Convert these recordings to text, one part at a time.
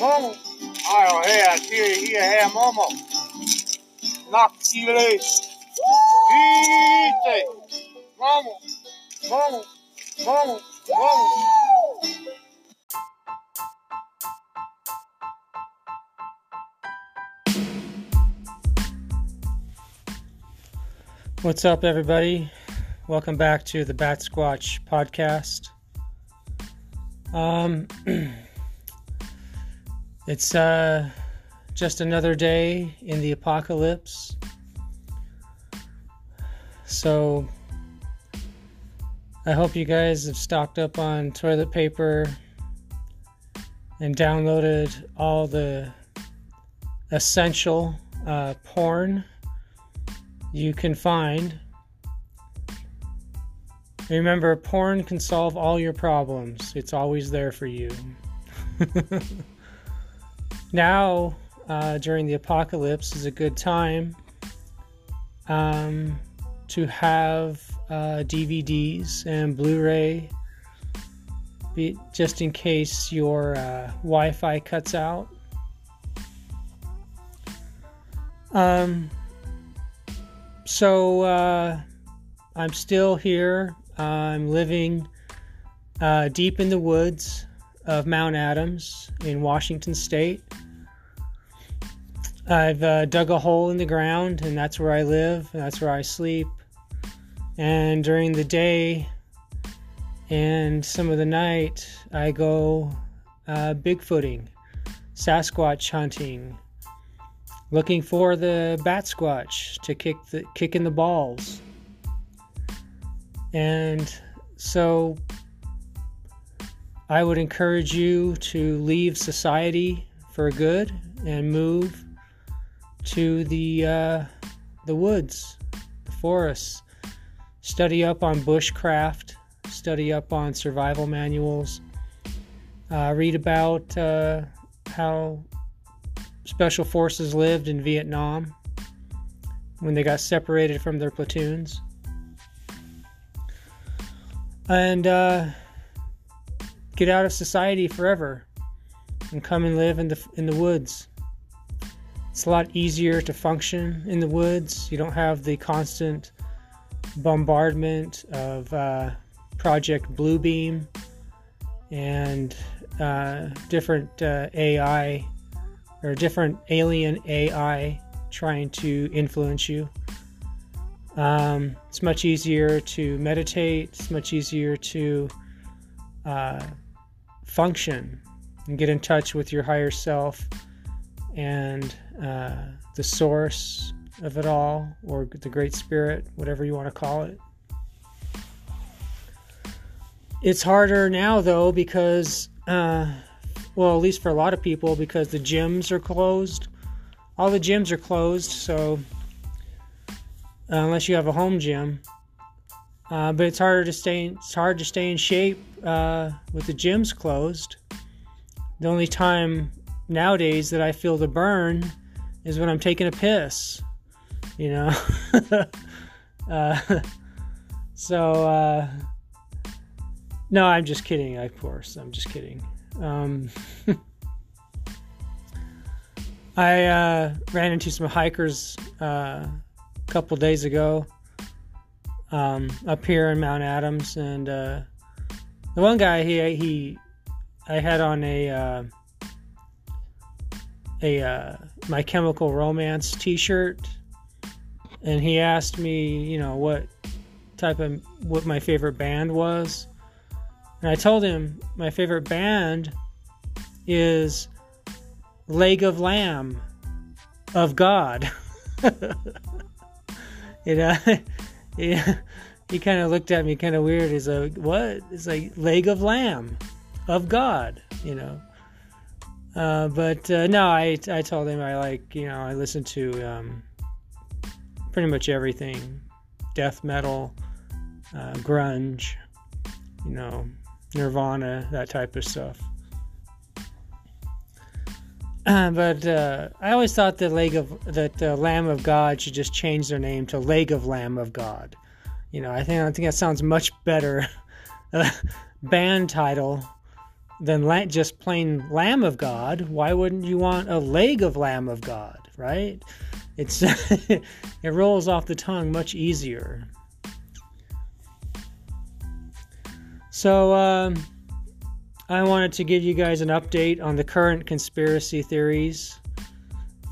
Momo. Ajo, her, til her, her, Momo. Nok, Chile. Easy. Momo. Momo. Momo. Momo. What's up, everybody? Welcome back to the Bat Squatch podcast. Um, it's uh, just another day in the apocalypse. So, I hope you guys have stocked up on toilet paper and downloaded all the essential uh, porn you can find. Remember, porn can solve all your problems, it's always there for you. now, uh, during the apocalypse, is a good time um, to have uh, DVDs and Blu ray. Just in case your uh, Wi Fi cuts out. Um, so uh, I'm still here. I'm living uh, deep in the woods of Mount Adams in Washington State. I've uh, dug a hole in the ground, and that's where I live, that's where I sleep. And during the day and some of the night, I go uh, bigfooting, Sasquatch hunting, looking for the bat squatch to kick the kick in the balls. And so I would encourage you to leave society for good and move to the uh, the woods, the forests. Study up on bushcraft. Study up on survival manuals. Uh, read about uh, how special forces lived in Vietnam when they got separated from their platoons. And uh, get out of society forever and come and live in the in the woods. It's a lot easier to function in the woods. You don't have the constant bombardment of uh, Project Bluebeam and uh, different uh, AI or different alien AI trying to influence you. Um, it's much easier to meditate, it's much easier to uh, function and get in touch with your higher self and uh, the source of it all, or the Great Spirit, whatever you want to call it. It's harder now, though, because uh, well, at least for a lot of people, because the gyms are closed. All the gyms are closed, so uh, unless you have a home gym, uh, but it's harder to stay. It's hard to stay in shape uh, with the gyms closed. The only time nowadays that I feel the burn is when I'm taking a piss. You know. Uh, so uh, no, I'm just kidding. Of course, I'm just kidding. Um, I uh, ran into some hikers uh, a couple days ago um, up here in Mount Adams, and uh, the one guy he he I had on a uh, a uh, My Chemical Romance T-shirt, and he asked me, you know, what type of what my favorite band was. And I told him my favorite band is Leg of Lamb of God. you know, he, he kind of looked at me kind of weird. He's like, what? It's like Leg of Lamb of God, you know. Uh, but uh, no, I, I told him I like, you know, I listen to um, pretty much everything death metal, uh, grunge, you know, Nirvana, that type of stuff. Uh, but uh, I always thought the leg of that Lamb of God should just change their name to Leg of Lamb of God. You know, I think I think that sounds much better band title than just plain Lamb of God, why wouldn't you want a leg of Lamb of God, right? It's it rolls off the tongue much easier. So um, I wanted to give you guys an update on the current conspiracy theories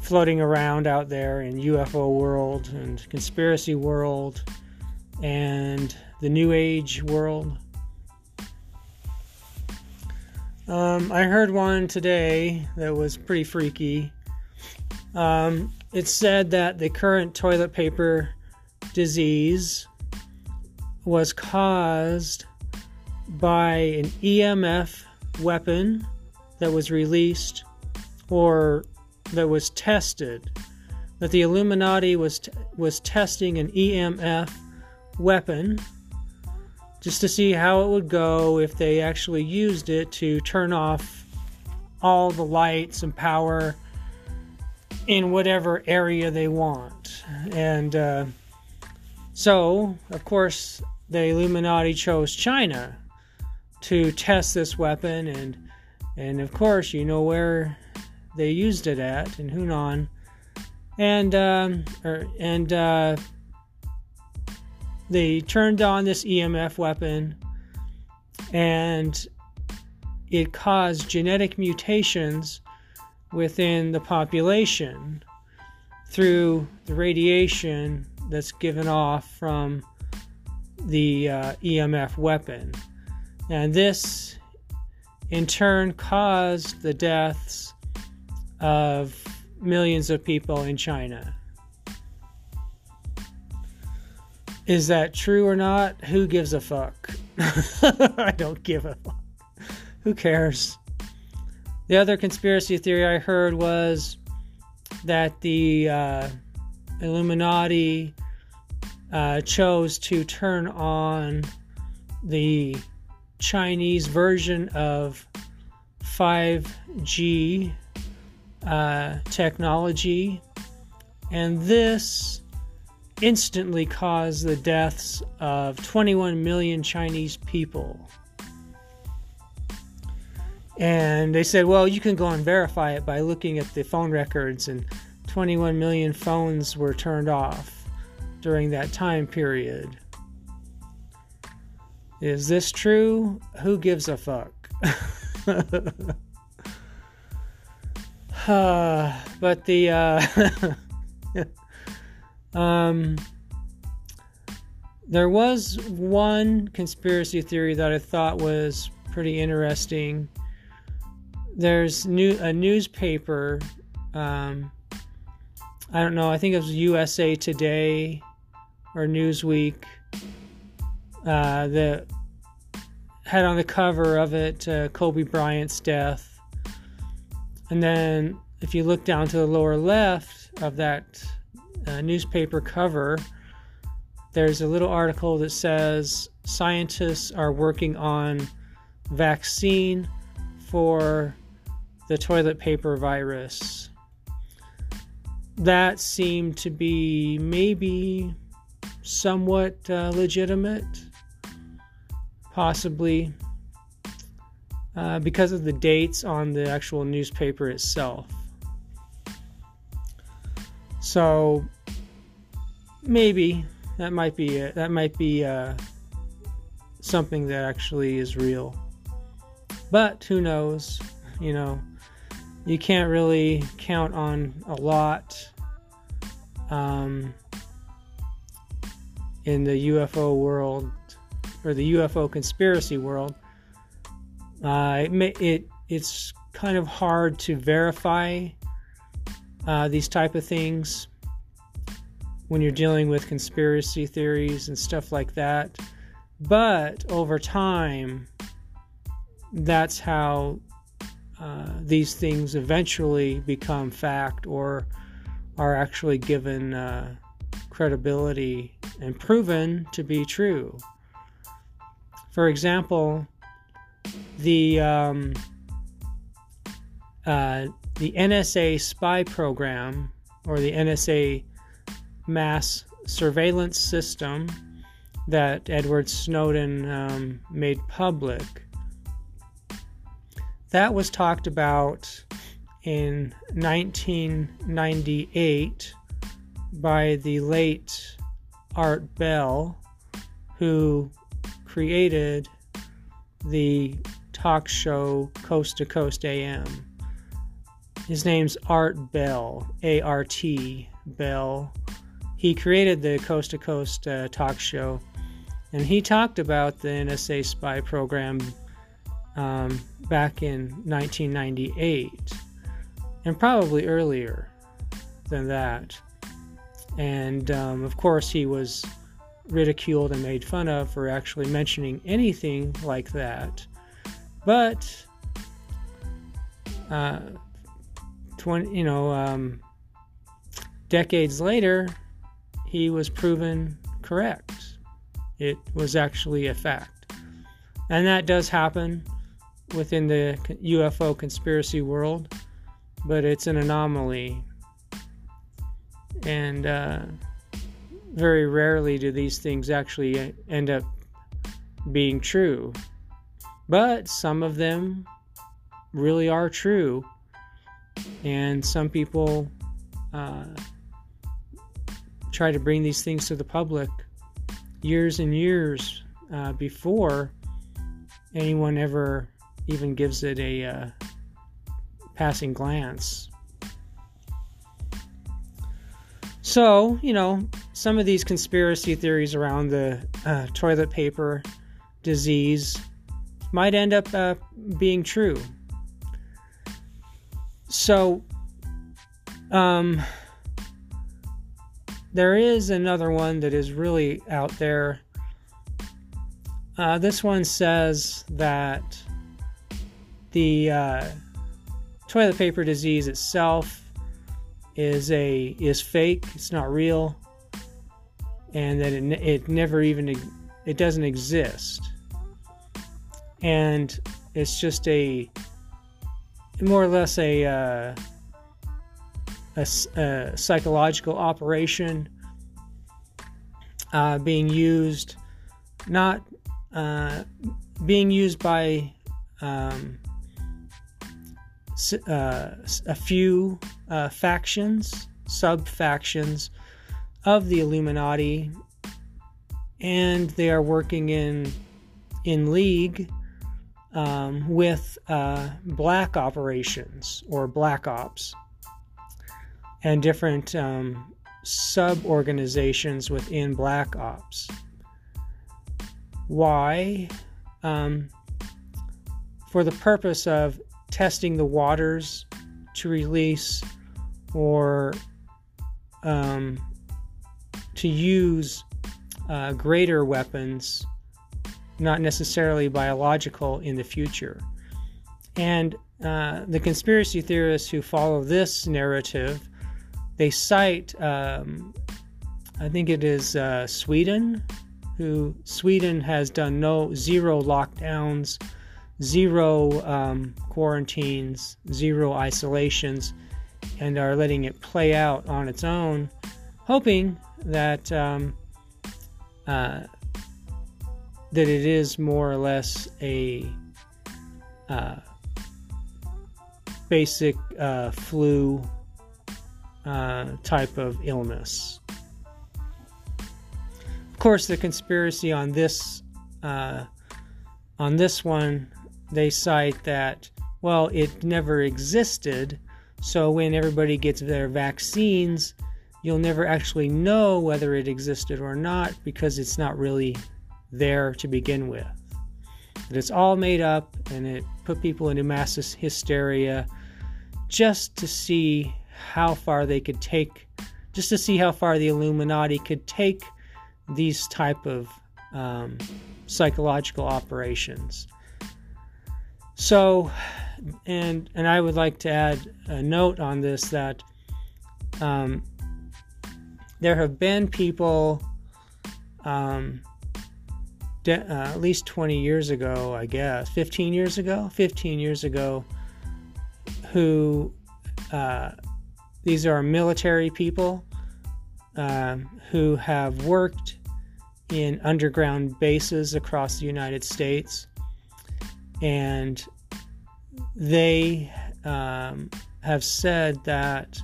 floating around out there in UFO world and conspiracy world and the New Age world. Um, I heard one today that was pretty freaky. Um, it said that the current toilet paper disease was caused by an EMF weapon that was released or that was tested. That the Illuminati was t- was testing an EMF weapon just to see how it would go if they actually used it to turn off all the lights and power in whatever area they want. And uh, so, of course, the Illuminati chose China to test this weapon, and and of course, you know where they used it at in Hunan, and um, er, and uh, they turned on this EMF weapon and it caused genetic mutations within the population through the radiation that's given off from the uh, EMF weapon. And this in turn caused the deaths of millions of people in China. Is that true or not? Who gives a fuck? I don't give a fuck. Who cares? The other conspiracy theory I heard was that the uh, Illuminati uh, chose to turn on the Chinese version of 5G uh, technology, and this instantly caused the deaths of 21 million Chinese people. And they said, well, you can go and verify it by looking at the phone records, and 21 million phones were turned off during that time period. Is this true? Who gives a fuck? uh, but the uh, Um, there was one conspiracy theory that I thought was pretty interesting. There's new a newspaper. Um, I don't know. I think it was USA Today or Newsweek uh, that had on the cover of it uh, Kobe Bryant's death. And then if you look down to the lower left of that uh, newspaper cover, there's a little article that says scientists are working on vaccine for the toilet paper virus. That seemed to be maybe somewhat uh, legitimate, possibly uh, because of the dates on the actual newspaper itself. So maybe that might be it. that might be uh, something that actually is real. But who knows? You know, you can't really count on a lot um, in the UFO world or the UFO conspiracy world. Uh, it, it it's kind of hard to verify uh, these type of things when you're dealing with conspiracy theories and stuff like that. But over time, that's how uh, these things eventually become fact or are actually given uh, credibility and proven to be true. For example, the um, uh, the NSA spy program or the NSA mass surveillance system that Edward Snowden um, made public that was talked about in 1998 by the late Art Bell, who created the talk show Coast to Coast AM. His name's Art Bell, A R T Bell. He created the Coast to Coast uh, talk show, and he talked about the NSA spy program um, back in 1998, and probably earlier than that. And um, of course, he was ridiculed and made fun of for actually mentioning anything like that. But, uh, 20, you know, um, decades later, he was proven correct. It was actually a fact. And that does happen within the UFO conspiracy world, but it's an anomaly. And uh, very rarely do these things actually end up being true. But some of them really are true. And some people uh, try to bring these things to the public years and years uh, before anyone ever even gives it a uh, passing glance. So, you know, some of these conspiracy theories around the uh, toilet paper disease might end up uh, being true. So, um, there is another one that is really out there. Uh, this one says that the uh, toilet paper disease itself is a is fake. It's not real, and that it, it never even it doesn't exist, and it's just a more or less a uh, a, a, psychological operation uh, being used, not uh, being used by um, uh, a few uh, factions, sub factions of the Illuminati, and they are working in in league um, with uh, black operations or black ops and different um, sub organizations within black ops. Why? Um, for the purpose of testing the waters to release or um, to use uh, greater weapons, not necessarily biological, in the future. And uh, the conspiracy theorists who follow this narrative, they cite, um, I think it is uh, Sweden, who Sweden has done no zero lockdowns zero um, quarantines, zero isolations, and are letting it play out on its own, hoping that um, uh, that it is more or less a uh, basic uh, flu uh, type of illness. Of course, the conspiracy on this uh, on this one they cite that, well, it never existed. So when everybody gets their vaccines, you'll never actually know whether it existed or not because it's not really there to begin with. But it's all made up and it put people into mass hysteria just to see how far they could take, just to see how far the Illuminati could take these type of um, psychological operations. So, and and I would like to add a note on this that um, there have been people, um, de- uh, at least 20 years ago, I guess, 15 years ago, 15 years ago, who uh, these are military people um, who have worked in underground bases across the United States. And they um, have said that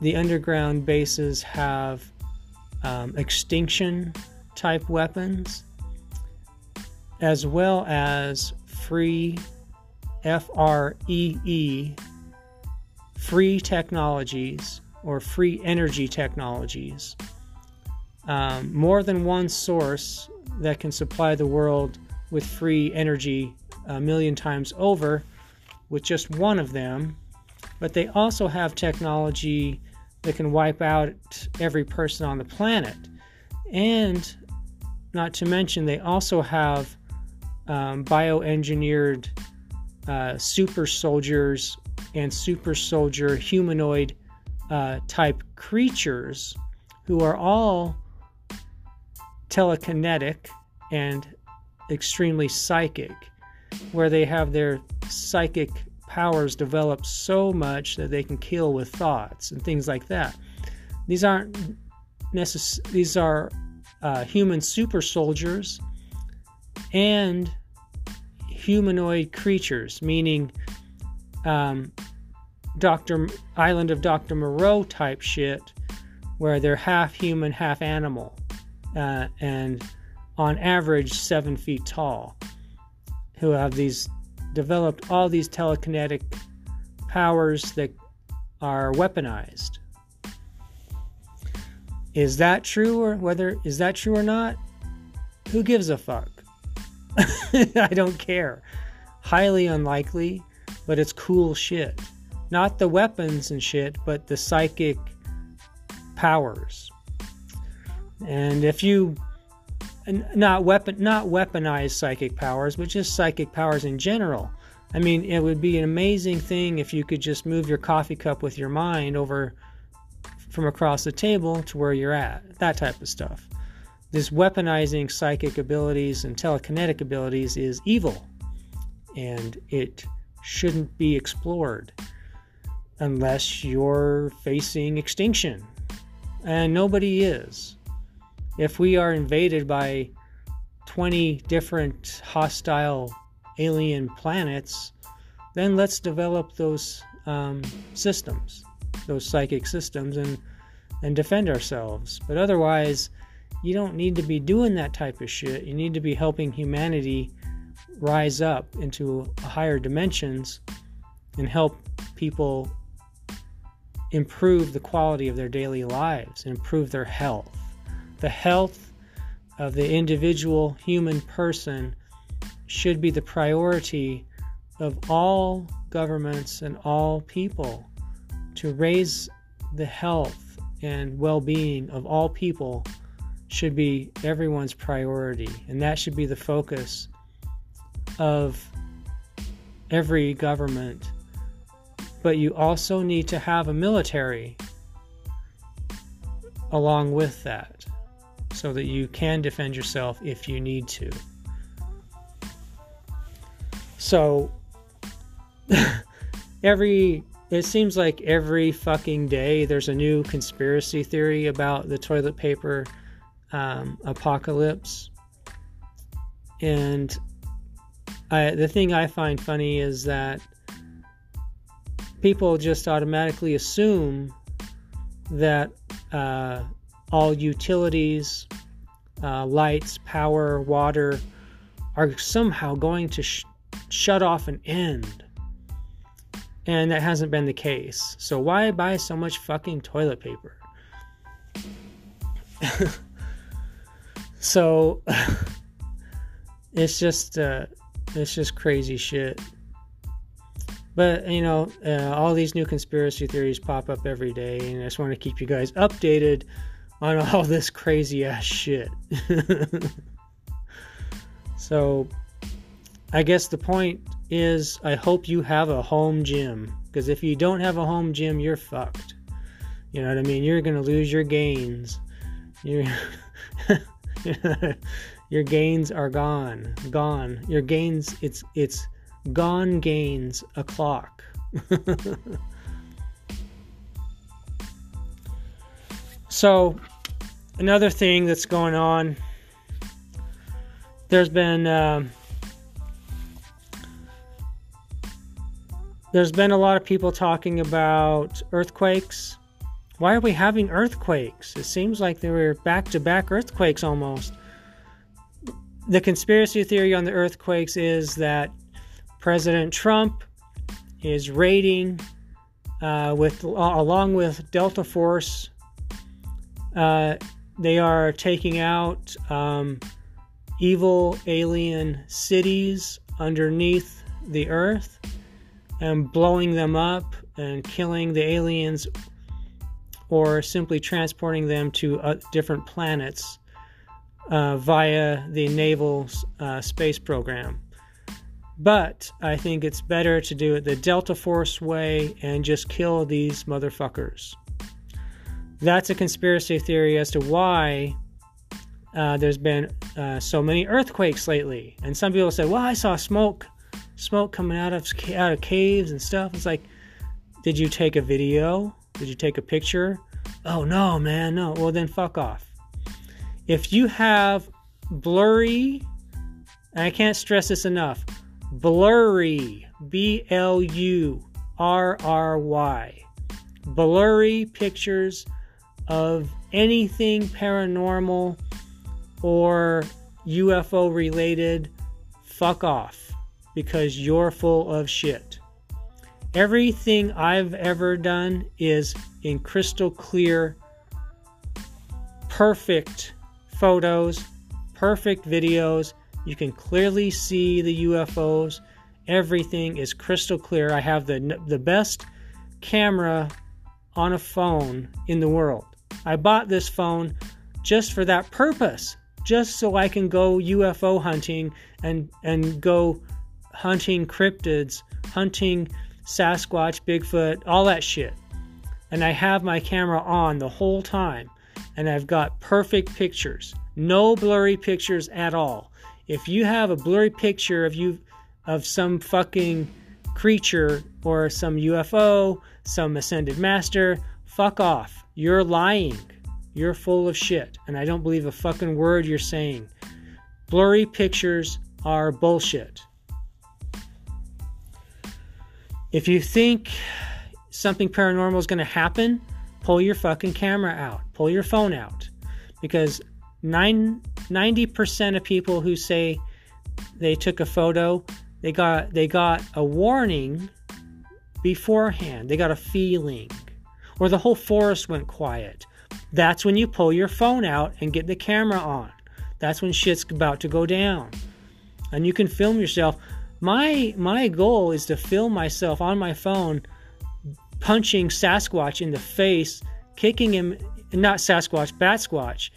the underground bases have um, extinction type weapons as well as free F R E E free technologies or free energy technologies. Um, more than one source that can supply the world with free energy a million times over with just one of them. But they also have technology that can wipe out every person on the planet. And not to mention, they also have um, bioengineered uh, super soldiers and super soldier humanoid uh, type creatures who are all telekinetic and extremely psychic, where they have their psychic powers developed so much that they can kill with thoughts and things like that. These aren't necess- These are uh, human super soldiers and humanoid creatures, meaning um, Doctor Island of Doctor Moreau type shit, where they're half human, half animal, uh, and on average seven feet tall, who have these developed all these telekinetic powers that are weaponized. Is that true or whether is that true or not? Who gives a fuck? I don't care. Highly unlikely, but it's cool shit. Not the weapons and shit, but the psychic powers. And if you not weapon not weaponized psychic powers, but just psychic powers in general. I mean, it would be an amazing thing if you could just move your coffee cup with your mind over from across the table to where you're at. That type of stuff. This weaponizing psychic abilities and telekinetic abilities is evil, and it shouldn't be explored unless you're facing extinction. And nobody is. If we are invaded by 20 different hostile alien planets, then let's develop those um, systems, those psychic systems, and and defend ourselves. But otherwise, you don't need to be doing that type of shit. You need to be helping humanity rise up into higher dimensions and help people improve the quality of their daily lives, and improve their health. The health of the individual human person should be the priority of all governments and all people to raise the health and well being of all people should be everyone's priority, and that should be the focus of every government. But you also need to have a military along with that so that you can defend yourself if you need to. So, every it seems like every fucking day there's a new conspiracy theory about the toilet paper um, apocalypse. And I, the thing I find funny is that people just automatically assume that uh, all utilities, uh, lights, power, water are somehow going to sh- shut off and end. And that hasn't been the case. So why buy so much fucking toilet paper? So it's just uh, it's just crazy shit. But you know, uh, all these new conspiracy theories pop up every day, and I just want to keep you guys updated on all this crazy ass shit. so, I guess the point is, I hope you have a home gym because if you don't have a home gym, you're fucked. You know what I mean? You're gonna lose your gains. You're your gains are gone. Gone. Your gains it's it's gone gains o'clock. so another thing that's going on there's been uh, There's been a lot of people talking about earthquakes. Why are we having earthquakes? It seems like they were back to back earthquakes almost. The conspiracy theory on the earthquakes is that President Trump is raiding uh, with along with Delta Force. Uh, they are taking out um, evil alien cities underneath the earth and blowing them up and killing the aliens or simply transporting them to uh, different planets uh, via the naval uh, space program. But I think it's better to do it the Delta Force way and just kill these motherfuckers. That's a conspiracy theory as to why uh, there's been uh, so many earthquakes lately. And some people say, "Well, I saw smoke, smoke coming out of out of caves and stuff." It's like, did you take a video? Did you take a picture? Oh no, man, no. Well, then fuck off. If you have blurry, and I can't stress this enough, blurry, B L U R R Y, blurry pictures of anything paranormal or UFO related, fuck off because you're full of shit. Everything I've ever done is in crystal clear, perfect photos, perfect videos. You can clearly see the UFOs. Everything is crystal clear. I have the the best camera on a phone in the world. I bought this phone just for that purpose just so I can go UFO hunting and and go hunting cryptids, hunting Sasquatch, Bigfoot, all that shit. And I have my camera on the whole time and I've got perfect pictures. No blurry pictures at all. If you have a blurry picture of you of some fucking creature or some UFO, some ascended master, fuck off. You're lying. You're full of shit, and I don't believe a fucking word you're saying. Blurry pictures are bullshit. If you think something paranormal is going to happen, pull your fucking camera out, pull your phone out. Because 9, 90% of people who say they took a photo, they got they got a warning beforehand. They got a feeling. Or the whole forest went quiet. That's when you pull your phone out and get the camera on. That's when shit's about to go down. And you can film yourself. My my goal is to film myself on my phone punching Sasquatch in the face, kicking him not Sasquatch, Bat Squatch,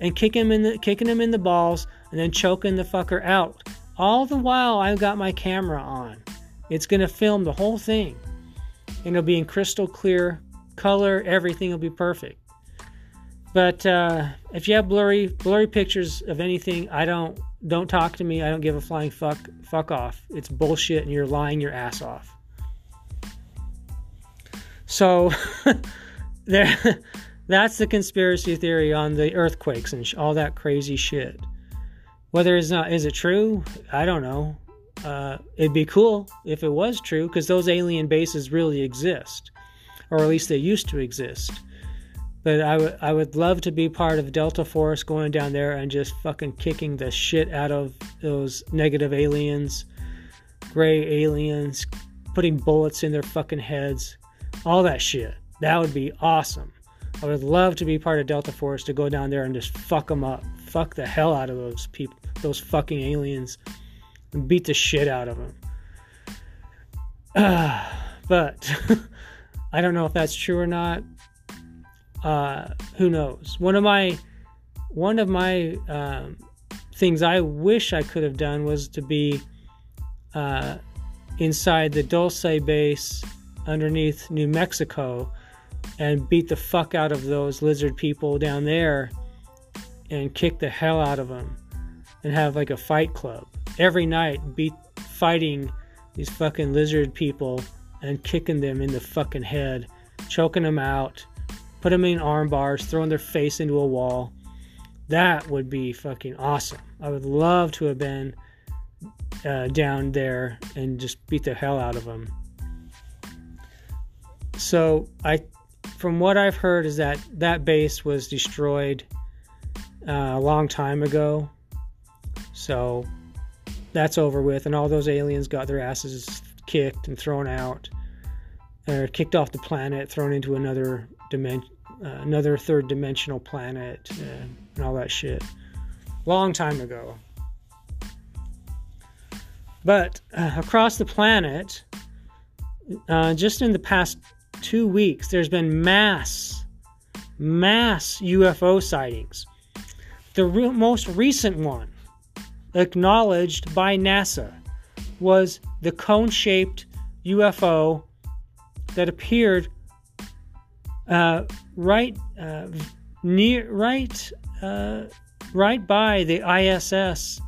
and kick him in the kicking him in the balls and then choking the fucker out. All the while I've got my camera on. It's gonna film the whole thing. And it'll be in crystal clear color, everything will be perfect. But uh, if you have blurry blurry pictures of anything, I don't don't talk to me. I don't give a flying fuck. Fuck off. It's bullshit, and you're lying your ass off. So there, that's the conspiracy theory on the earthquakes and sh- all that crazy shit. Whether it's not is it true, I don't know. Uh, it'd be cool if it was true because those alien bases really exist, or at least they used to exist. But I would I would love to be part of Delta Force going down there and just fucking kicking the shit out of those negative aliens, gray aliens, putting bullets in their fucking heads, all that shit. That would be awesome. I would love to be part of Delta Force to go down there and just fuck them up, fuck the hell out of those people, those fucking aliens, and beat the shit out of them. Uh, but I don't know if that's true or not uh, who knows? One of my one of my um, things I wish I could have done was to be uh, inside the Dulce base underneath New Mexico and beat the fuck out of those lizard people down there and kick the hell out of them and have like a fight club every night beat fighting these fucking lizard people and kicking them in the fucking head choking them out put them in arm bars, throwing their face into a wall. That would be fucking awesome. I would love to have been uh, down there and just beat the hell out of them. So I, from what I've heard, is that that base was destroyed uh, a long time ago. So that's over with, and all those aliens got their asses kicked and thrown out, or kicked off the planet, thrown into another dimension, uh, another third dimensional planet, uh, and all that shit. Long time ago. But uh, across the planet, uh, just in the past two weeks, there's been mass, mass UFO sightings. The re- most recent one, acknowledged by NASA, was the cone shaped UFO that appeared uh, right uh, near, right, uh, right by the ISS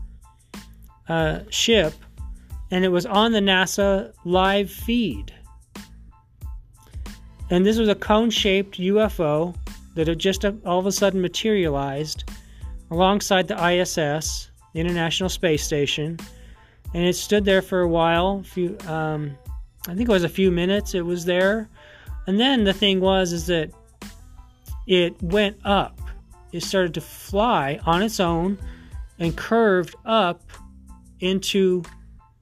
uh, ship and it was on the NASA live feed. And this was a cone shaped UFO that had just all of a sudden materialized alongside the ISS, the International Space Station. And it stood there for a while, few, um, I think it was a few minutes it was there. And then the thing was is that it went up. It started to fly on its own and curved up into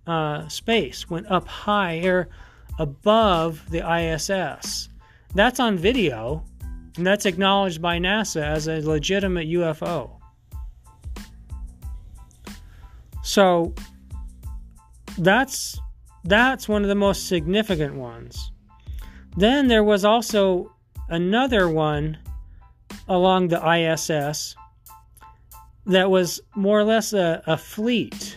uh, space, went up higher above the ISS. That's on video, and that's acknowledged by NASA as a legitimate UFO. So that's that's one of the most significant ones. Then there was also another one along the ISS that was more or less a, a fleet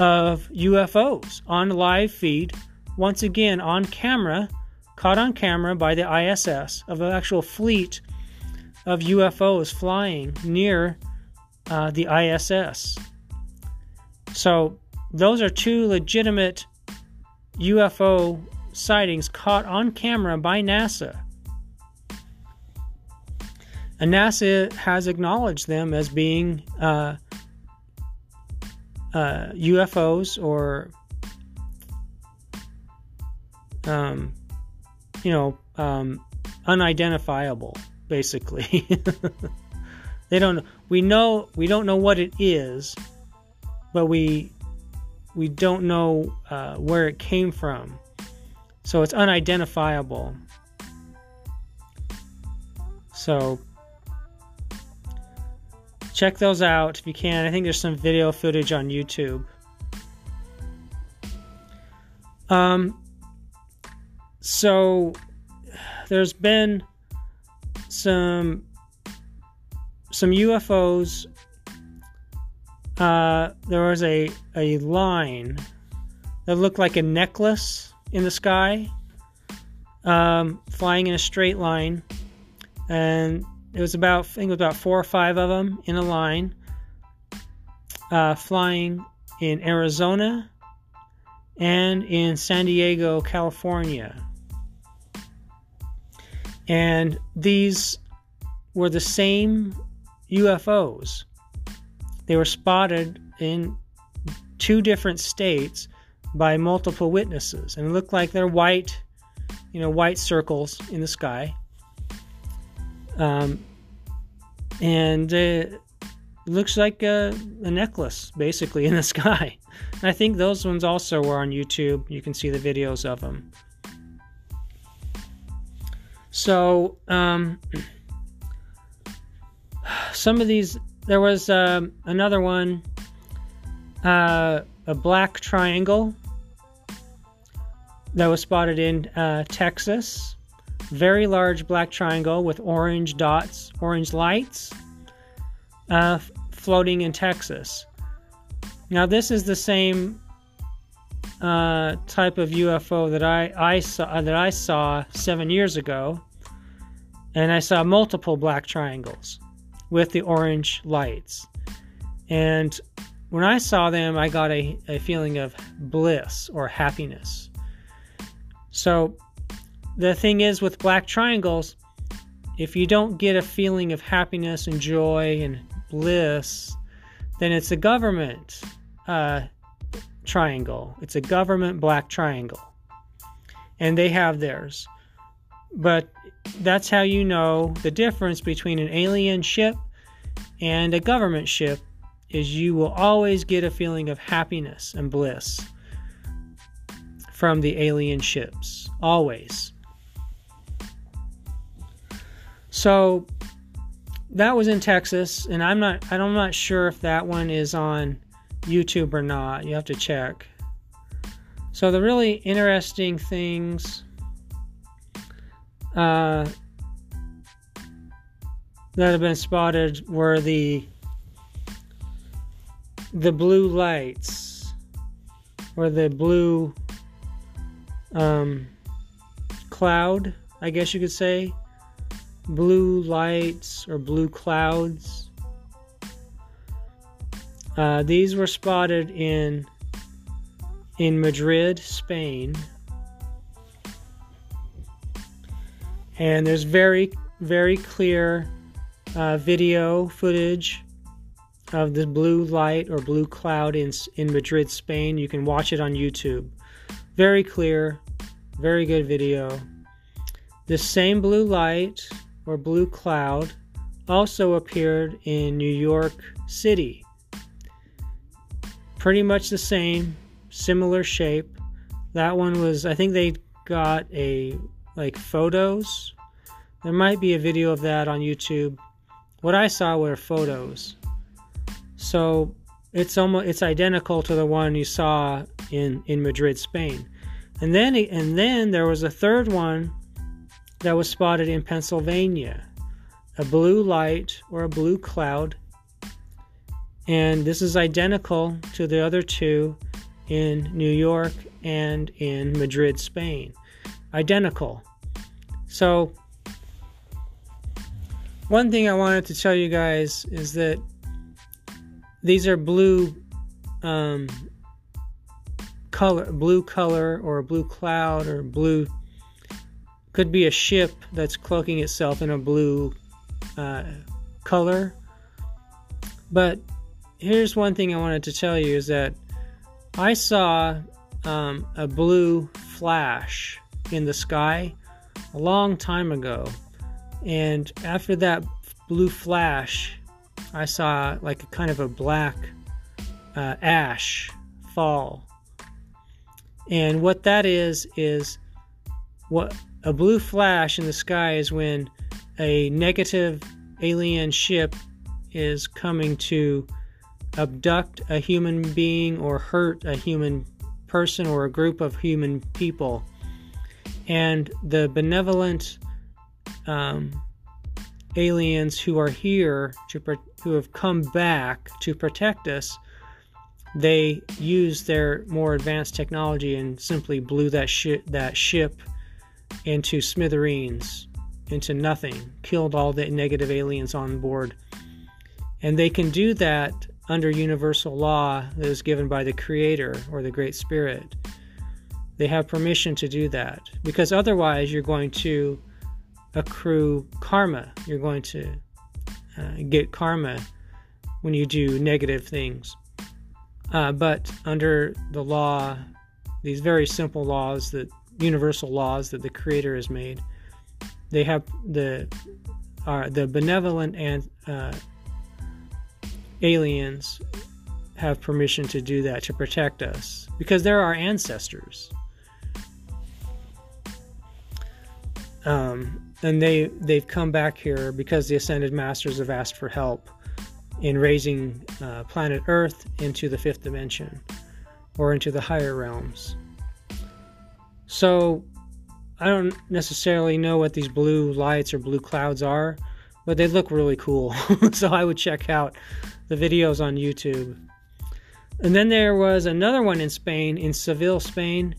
of UFOs on live feed, once again on camera, caught on camera by the ISS, of an actual fleet of UFOs flying near uh, the ISS. So, those are two legitimate UFO sightings caught on camera by NASA. And NASA has acknowledged them as being uh, uh, UFOs or um, you know um, unidentifiable basically they don't we know we don't know what it is but we we don't know uh, where it came from so it's unidentifiable so check those out if you can. I think there's some video footage on YouTube. Um, so there's been some some UFOs. Uh, there was a a line that looked like a necklace in the sky, um, flying in a straight line, and it was about I think it was about four or five of them in a line, uh, flying in Arizona and in San Diego, California. And these were the same UFOs. They were spotted in two different states by multiple witnesses, and it looked like they're white, you know, white circles in the sky. Um, and it looks like a, a, necklace basically in the sky. And I think those ones also were on YouTube. You can see the videos of them. So, um, some of these, there was um, another one, uh, a black triangle that was spotted in uh, Texas very large black triangle with orange dots, orange lights, uh, floating in Texas. Now, this is the same uh, type of UFO that I, I saw uh, that I saw seven years ago, and I saw multiple black triangles with the orange lights. And when I saw them, I got a, a feeling of bliss or happiness. So the thing is with black triangles, if you don't get a feeling of happiness and joy and bliss, then it's a government uh, triangle. It's a government black triangle. And they have theirs. but that's how you know the difference between an alien ship and a government ship is you will always get a feeling of happiness and bliss from the alien ships always so that was in Texas and I'm not I'm not sure if that one is on YouTube or not you have to check so the really interesting things uh, that have been spotted were the the blue lights or the blue um, cloud, I guess you could say. Blue lights or blue clouds. Uh, these were spotted in in Madrid, Spain. And there's very, very clear uh, video footage of the blue light or blue cloud in, in Madrid, Spain. You can watch it on YouTube. Very clear, very good video. The same blue light or blue cloud also appeared in New York City. Pretty much the same, similar shape. That one was, I think they got a like photos. There might be a video of that on YouTube. What I saw were photos. So it's almost it's identical to the one you saw in in Madrid, Spain. And then and then there was a third one that was spotted in Pennsylvania. A blue light or a blue cloud. And this is identical to the other two in New York and in Madrid, Spain. Identical. So, one thing I wanted to tell you guys is that these are blue um, color, blue color, or a blue cloud, or blue. Could be a ship that's cloaking itself in a blue uh, color. But here's one thing I wanted to tell you is that I saw um, a blue flash in the sky a long time ago. And after that blue flash, I saw like a kind of a black uh, ash fall. And what that is, is what a blue flash in the sky is when a negative alien ship is coming to abduct a human being or hurt a human person or a group of human people. And the benevolent um, aliens who are here to who have come back to protect us, they used their more advanced technology and simply blew that ship that ship into smithereens, into nothing, killed all the negative aliens on board. And they can do that under universal law that is given by the Creator or the Great Spirit. They have permission to do that because otherwise you're going to accrue karma. You're going to uh, get karma when you do negative things. Uh, but under the law, these very simple laws that universal laws that the Creator has made, they have the are the benevolent and uh, aliens have permission to do that to protect us because they're our ancestors. Um, and they they've come back here because the ascended masters have asked for help in raising uh, planet Earth into the fifth dimension or into the higher realms. So I don't necessarily know what these blue lights or blue clouds are, but they look really cool. so I would check out the videos on YouTube. And then there was another one in Spain, in Seville, Spain,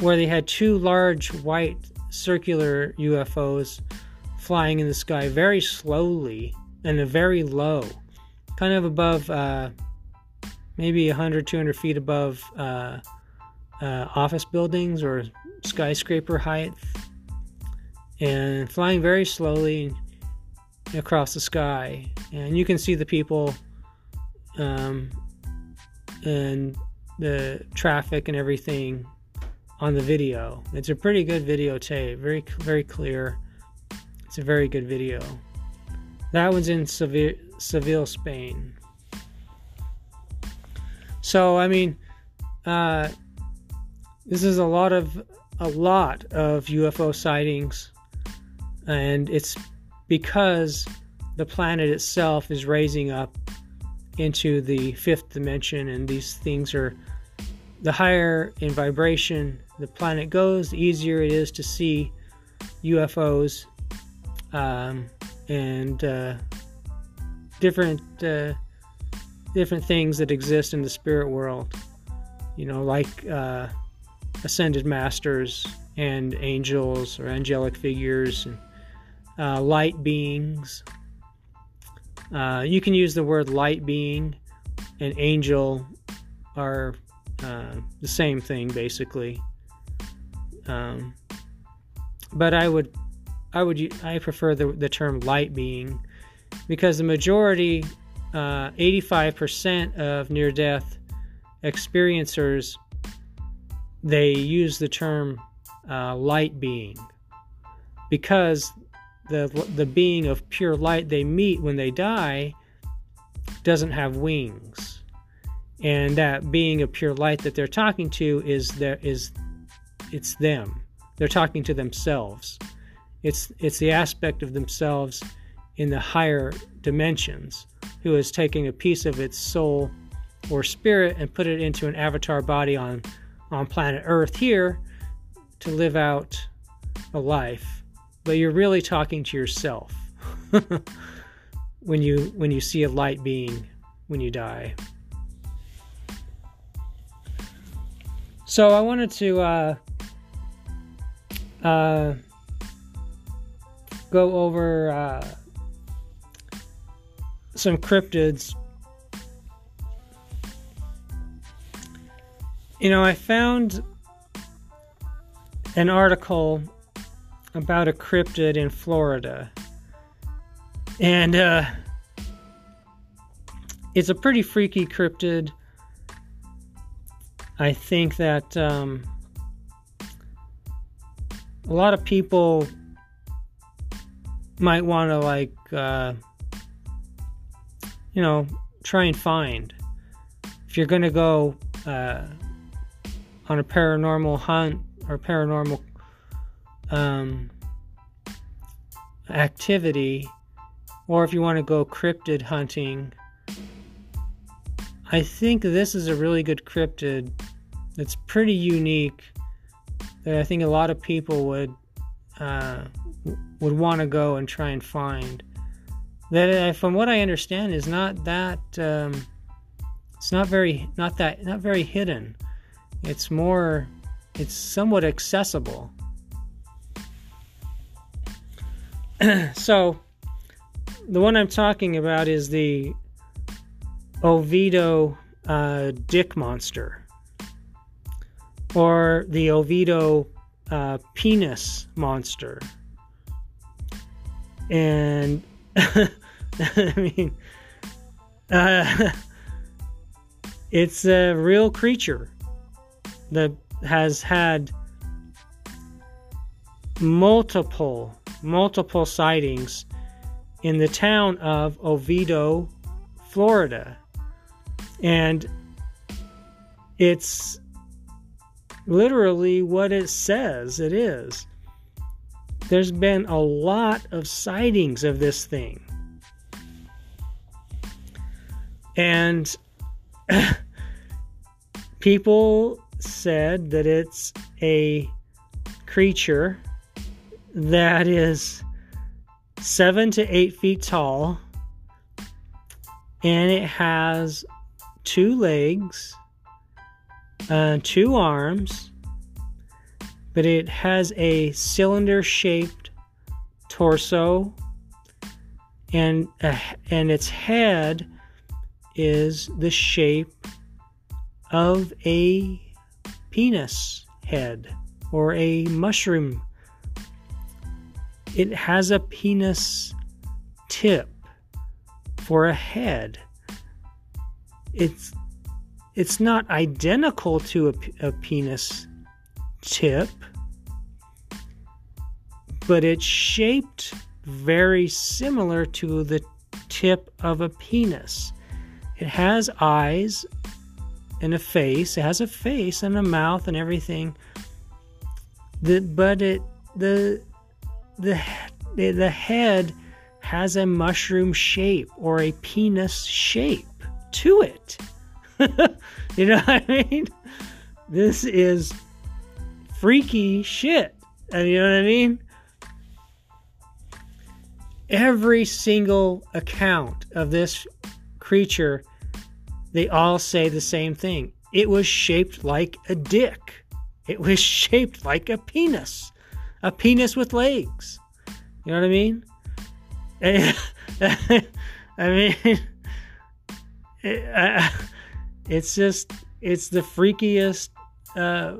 where they had two large white circular UFOs flying in the sky very slowly and very low, kind of above uh, maybe 100, 200 feet above uh, uh, office buildings or skyscraper height, and flying very slowly across the sky. And you can see the people um, and the traffic and everything on the video. It's a pretty good videotape, very very clear. It's a very good video. That one's in Seville, Seville Spain. So I mean, uh, this is a lot of a lot of UFO sightings, and it's because the planet itself is raising up into the fifth dimension, and these things are the higher in vibration the planet goes, the easier it is to see UFOs um, and uh, different uh, different things that exist in the spirit world. You know, like uh, ascended masters and angels or angelic figures and uh, light beings. Uh, you can use the word light being and angel are uh, the same thing basically. Um, but I would, I would, I prefer the, the term light being because the majority, uh, 85% of near death experiencers, they use the term uh, light being because the, the being of pure light they meet when they die doesn't have wings. And that being of pure light that they're talking to is there is it's them. They're talking to themselves. It's it's the aspect of themselves in the higher dimensions who is taking a piece of its soul or spirit and put it into an avatar body on on planet Earth here to live out a life. But you're really talking to yourself when you when you see a light being when you die. So I wanted to uh, uh, go over uh, some cryptids. You know, I found an article about a cryptid in Florida. And uh, it's a pretty freaky cryptid. I think that um, a lot of people might want to like uh, you know try and find if you're going to go uh, on a paranormal hunt or paranormal um, activity or if you want to go cryptid hunting i think this is a really good cryptid that's pretty unique that I think a lot of people would uh, would want to go and try and find. That, uh, from what I understand, is not that um, it's not very not that not very hidden. It's more it's somewhat accessible. so, the one I'm talking about is the Oviedo uh, dick monster or the Oviedo uh, penis monster. And I mean, uh, it's a real creature that has had multiple, multiple sightings in the town of Oviedo, Florida. And it's literally what it says it is. There's been a lot of sightings of this thing. And people said that it's a creature that is seven to eight feet tall and it has two legs uh, two arms, but it has a cylinder shaped torso and uh, and its head is the shape of a penis head or a mushroom it has a penis tip for a head it's it's not identical to a, a penis tip, but it's shaped very similar to the tip of a penis. It has eyes and a face. It has a face and a mouth and everything. The, but it the the the head has a mushroom shape or a penis shape to it. you know what I mean? This is freaky shit. You know what I mean? Every single account of this creature, they all say the same thing. It was shaped like a dick. It was shaped like a penis. A penis with legs. You know what I mean? I mean, it, uh, it's just, it's the freakiest uh,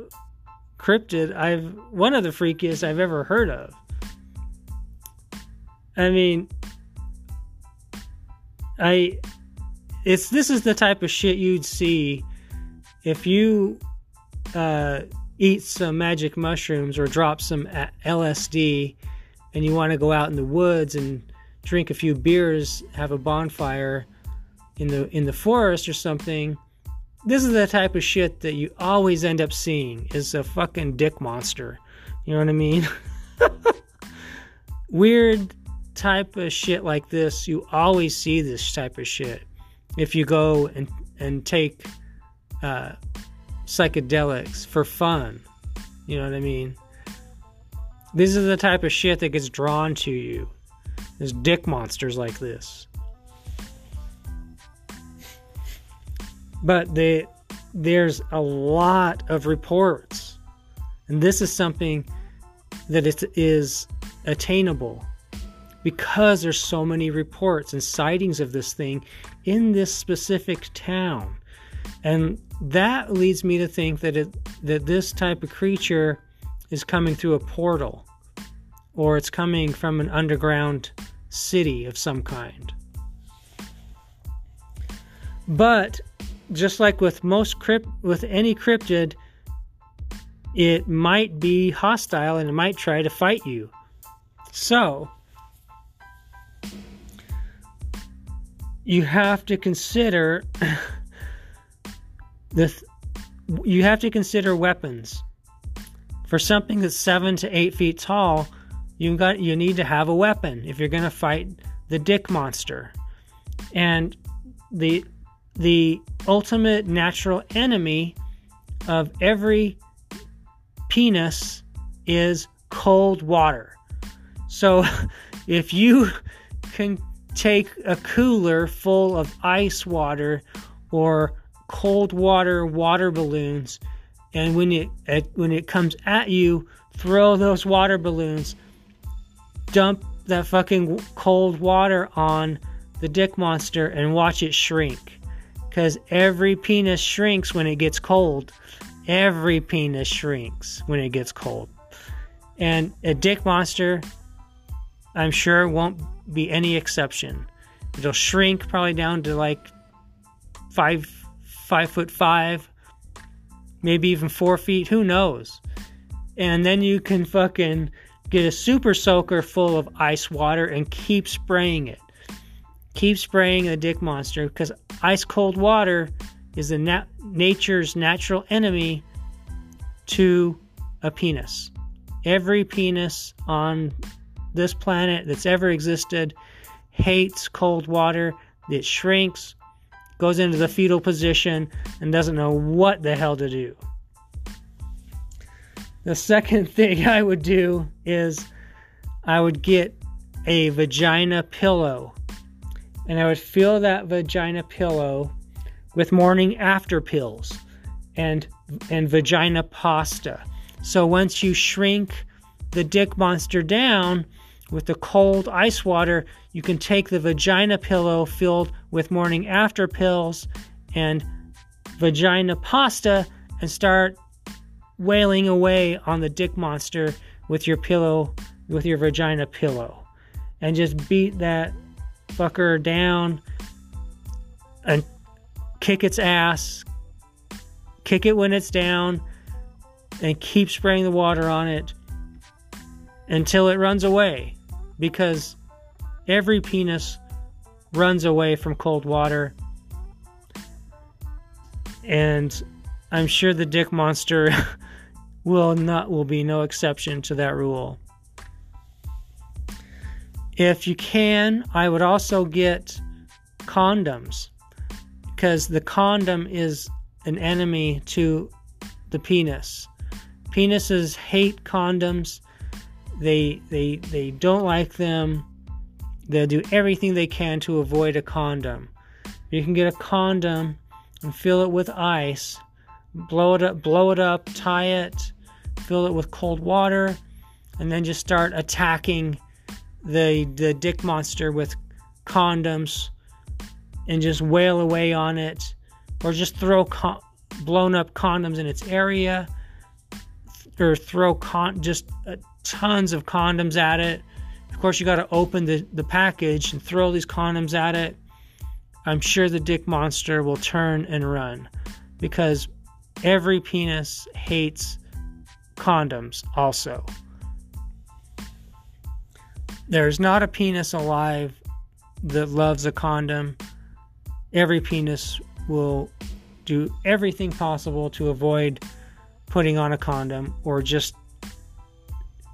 cryptid I've, one of the freakiest I've ever heard of. I mean, I, it's, this is the type of shit you'd see if you, uh, eat some magic mushrooms or drop some LSD and you want to go out in the woods and drink a few beers, have a bonfire in the in the forest or something, this is the type of shit that you always end up seeing is a fucking dick monster. You know what I mean? Weird type of shit like this, you always see this type of shit if you go and and take uh, psychedelics for fun. You know what I mean? This is the type of shit that gets drawn to you. There's dick monsters like this. But they, there's a lot of reports. And this is something that it is attainable because there's so many reports and sightings of this thing in this specific town. And that leads me to think that it that this type of creature is coming through a portal or it's coming from an underground city of some kind. But just like with most crypt with any cryptid, it might be hostile and it might try to fight you. So you have to consider the you have to consider weapons. For something that's seven to eight feet tall, you got you need to have a weapon if you're going to fight the dick monster. And the the ultimate natural enemy of every penis is cold water. So if you can take a cooler full of ice water or cold water water balloons and when it, it when it comes at you throw those water balloons dump that fucking cold water on the dick monster and watch it shrink. Because every penis shrinks when it gets cold. Every penis shrinks when it gets cold. And a dick monster, I'm sure, won't be any exception. It'll shrink probably down to like five, five foot five, maybe even four feet. Who knows? And then you can fucking Get a super soaker full of ice water and keep spraying it. Keep spraying the dick monster because ice cold water is the nat- nature's natural enemy to a penis. Every penis on this planet that's ever existed hates cold water. It shrinks, goes into the fetal position, and doesn't know what the hell to do. The second thing I would do is I would get a vagina pillow and I would fill that vagina pillow with morning after pills and and vagina pasta. So once you shrink the dick monster down with the cold ice water, you can take the vagina pillow filled with morning after pills and vagina pasta and start wailing away on the dick monster with your pillow, with your vagina pillow, and just beat that fucker down and kick its ass, kick it when it's down, and keep spraying the water on it until it runs away because every penis runs away from cold water. And i'm sure the dick monster will not will be no exception to that rule. If you can i would also get condoms because the condom is an enemy to the penis. Penises hate condoms they they they don't like them. They'll do everything they can to avoid a condom. You can get a condom and fill it with ice blow it up blow it up tie it fill it with cold water and then just start attacking the the dick monster with condoms and just wail away on it or just throw con- blown up condoms in its area or throw con- just uh, tons of condoms at it. Of course, you got to open the, the package and throw these condoms at it. I'm sure the dick monster will turn and run because every penis hates condoms, also. There's not a penis alive that loves a condom. Every penis will do everything possible to avoid putting on a condom or just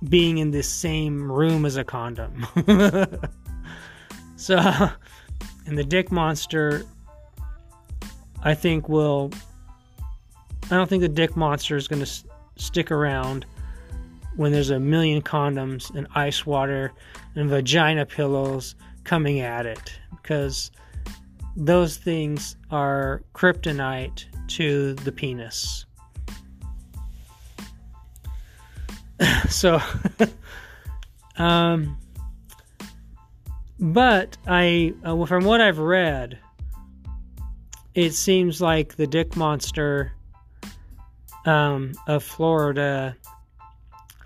being in the same room as a condom. so, and the dick monster, I think will. I don't think the dick monster is going to s- stick around when there's a million condoms and ice water and vagina pillows coming at it because those things are kryptonite to the penis. so um but i uh, from what i've read it seems like the dick monster um, of florida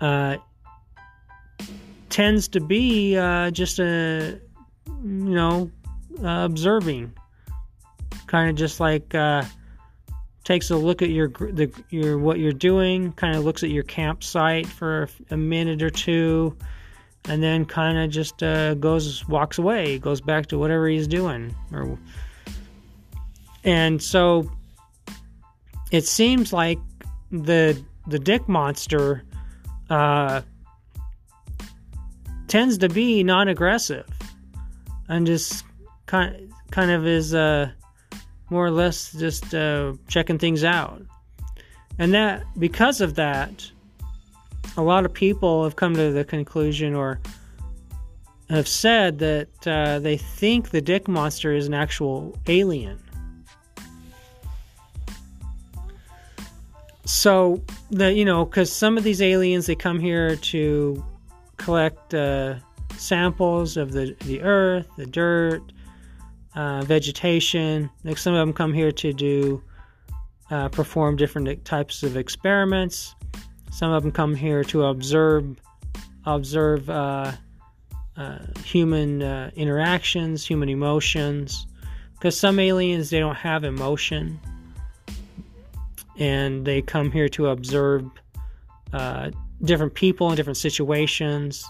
uh, tends to be uh, just a you know uh, observing kind of just like uh, takes a look at your the your what you're doing, kind of looks at your campsite for a minute or two, and then kind of just uh, goes walks away, goes back to whatever he's doing, or and so it seems like the the dick monster uh, tends to be non-aggressive and just kind kind of is uh more or less just uh, checking things out. And that, because of that, a lot of people have come to the conclusion or have said that uh, they think the dick monster is an actual alien. So the you know because some of these aliens they come here to collect uh, samples of the the earth, the dirt, uh, vegetation. Like some of them come here to do uh, perform different types of experiments. Some of them come here to observe observe uh, uh human uh, interactions, human emotions. Because some aliens they don't have emotion, and they come here to observe different people in different situations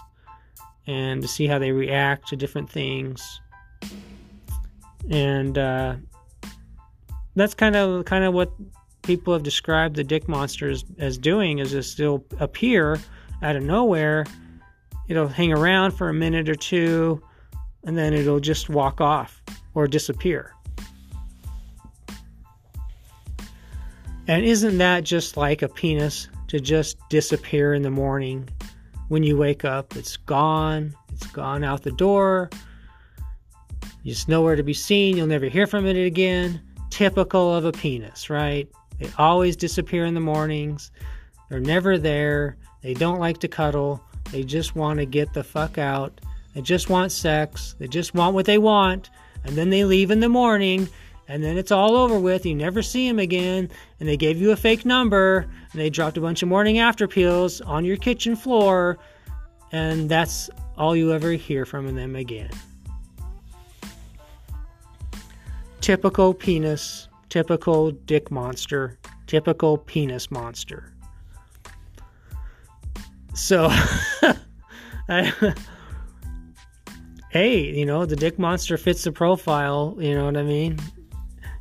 and to see how they react to different things and uh, that's kind of kind of what people have described the dick monsters as doing is just still appear out of nowhere. It'll hang around for a minute or two and then it'll just walk off or disappear. And isn't that just like a penis to just disappear in the morning? When you wake up it's gone it's gone out the door just nowhere to be seen. You'll never hear from it again. Typical of a penis, right? They always disappear in the mornings. They're never there. They don't like to cuddle. They just want to get the fuck out. They just want sex. They just want what they want. And then they leave in the morning. And then it's all over with. You never see them again. And they gave you a fake number. And they dropped a bunch of morning after pills on your kitchen floor. And that's all you ever hear from them again. Typical penis, typical dick monster, typical penis monster. so, I, hey, you know, the dick monster fits the profile. You know what I mean?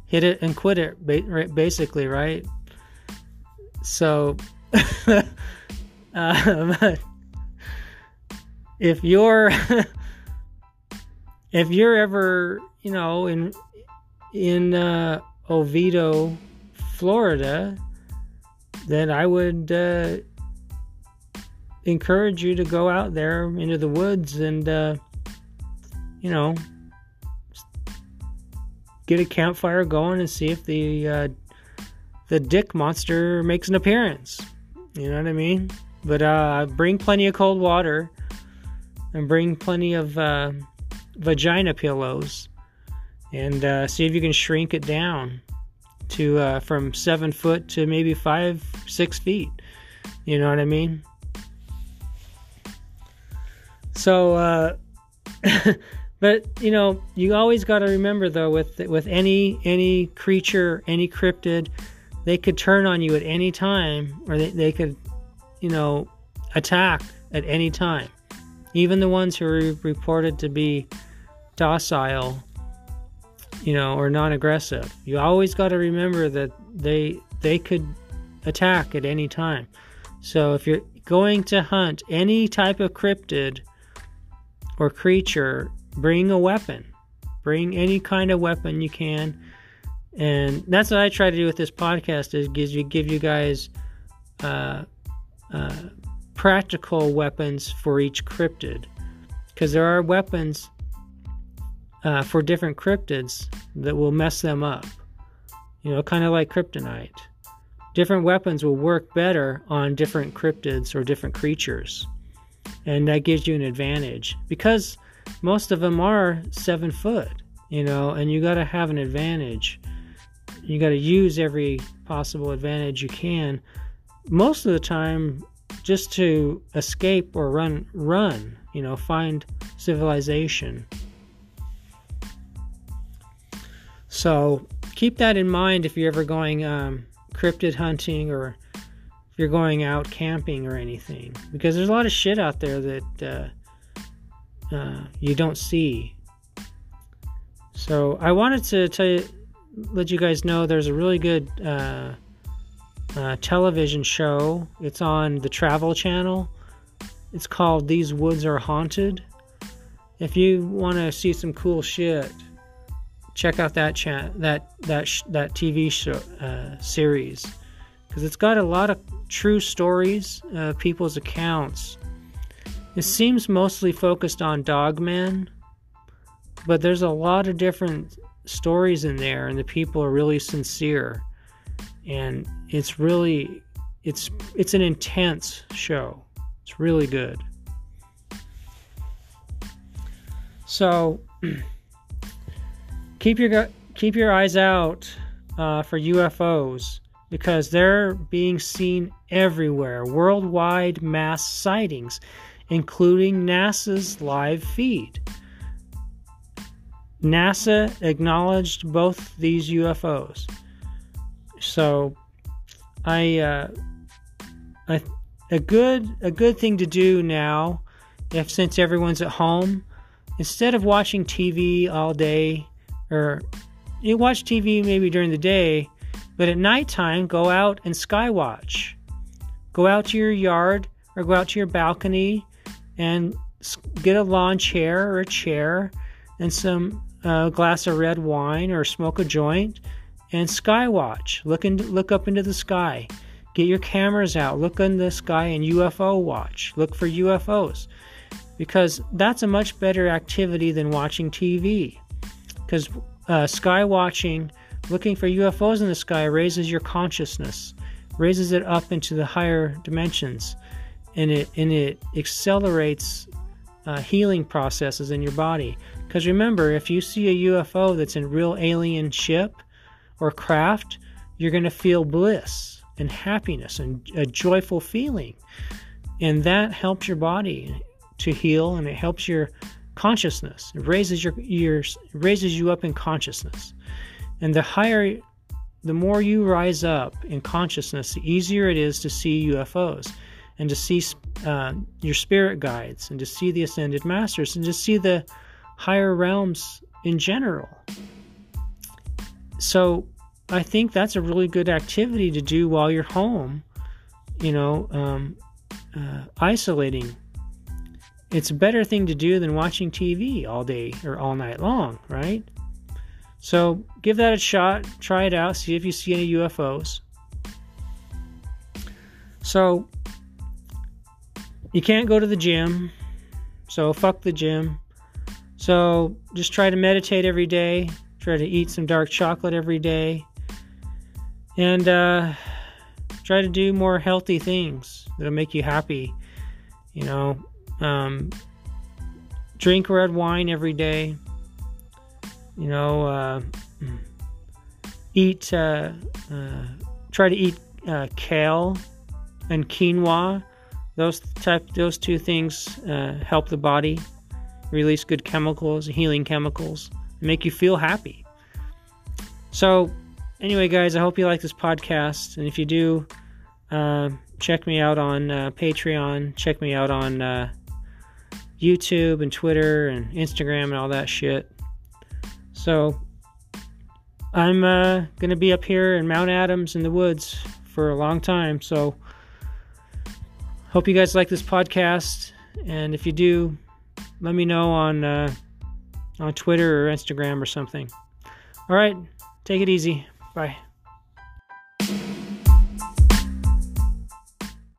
Hit it and quit it, basically, right? So, um, if you're if you're ever, you know, in in uh, Oviedo, Florida, then I would uh, encourage you to go out there into the woods and, uh, you know, get a campfire going and see if the uh, the dick monster makes an appearance. You know what I mean? But uh, bring plenty of cold water and bring plenty of uh, vagina pillows and uh, see if you can shrink it down to uh, from seven foot to maybe five, six feet. You know what I mean? So, uh, but you know, you always got to remember though, with with any any creature, any cryptid, they could turn on you at any time, or they, they could, you know, attack at any time. Even the ones who are reported to be docile you know, or non-aggressive. You always got to remember that they they could attack at any time. So if you're going to hunt any type of cryptid or creature, bring a weapon. Bring any kind of weapon you can. And that's what I try to do with this podcast is gives you give you guys uh, uh, practical weapons for each cryptid because there are weapons uh, for different cryptids that will mess them up. You know, kind of like kryptonite. Different weapons will work better on different cryptids or different creatures. And that gives you an advantage because most of them are seven foot, you know, and you got to have an advantage. You got to use every possible advantage you can. Most of the time, just to escape or run, run, you know, find civilization. So keep that in mind if you're ever going um, cryptid hunting or if you're going out camping or anything, because there's a lot of shit out there that uh, uh, you don't see. So I wanted to tell you, let you guys know there's a really good uh, uh television show. It's on the Travel Channel. It's called These Woods Are Haunted. If you want to see some cool shit, check out that that that sh- that TV show uh, series because it's got a lot of true stories, uh, people's accounts. It seems mostly focused on dogmen, but there's a lot of different stories in there, and the people are really sincere, and it's really it's it's an intense show. It's really good. So. keep your keep your eyes out uh, for UFOs because they're being seen everywhere. Worldwide mass sightings, including NASA's live feed. NASA acknowledged both these UFOs. So, I, uh, I, a good a good thing to do now, if since everyone's at home, instead of watching TV all day or you watch TV maybe during the day, but at nighttime, go out and sky watch. Go out to your yard or go out to your balcony and get a lawn chair or a chair and some uh, glass of red wine or smoke a joint and sky watch. Look in, look up into the sky. Get your cameras out. Look in the sky and UFO watch. Look for UFOs because that's a much better activity than watching TV because uh, sky watching, looking for UFOs in the sky, raises your consciousness, raises it up into the higher dimensions, and it and it accelerates uh, healing processes in your body. Because remember, if you see a UFO that's in real alien ship or craft, you're going to feel bliss and happiness and a joyful feeling, and that helps your body to heal and it helps your consciousness. It raises your, your raises you up in consciousness. And the higher the more you rise up in consciousness, the easier it is to see UFOs. and to see uh, your spirit guides and to see the ascended masters and to see the higher realms in general. So I think that's a really good activity to do while you're home, you know, um, uh, isolating. It's a better thing to do than watching TV all day or all night long, right? So give that a shot, try it out, see if you see any UFOs. So you can't go to the gym, so fuck the gym. So just try to meditate every day, try to eat some dark chocolate every day, and uh, try to do more healthy things that'll make you happy. You know, um, drink red wine every day. You know, uh, eat, uh, uh try to eat uh, kale and quinoa. Those type, those two things uh, help the body release good chemicals, healing chemicals, make you feel happy. So, anyway, guys, I hope you like this podcast, and if you do, uh, check me out on Patreon. Check me out on YouTube and Twitter and Instagram and all that shit. So, I'm uh, going to be up here in Mount Adams in the woods for a long time. So, hope you guys like this podcast. And if you do, let me know on uh, on Twitter or Instagram or something. All right, take it easy. Bye.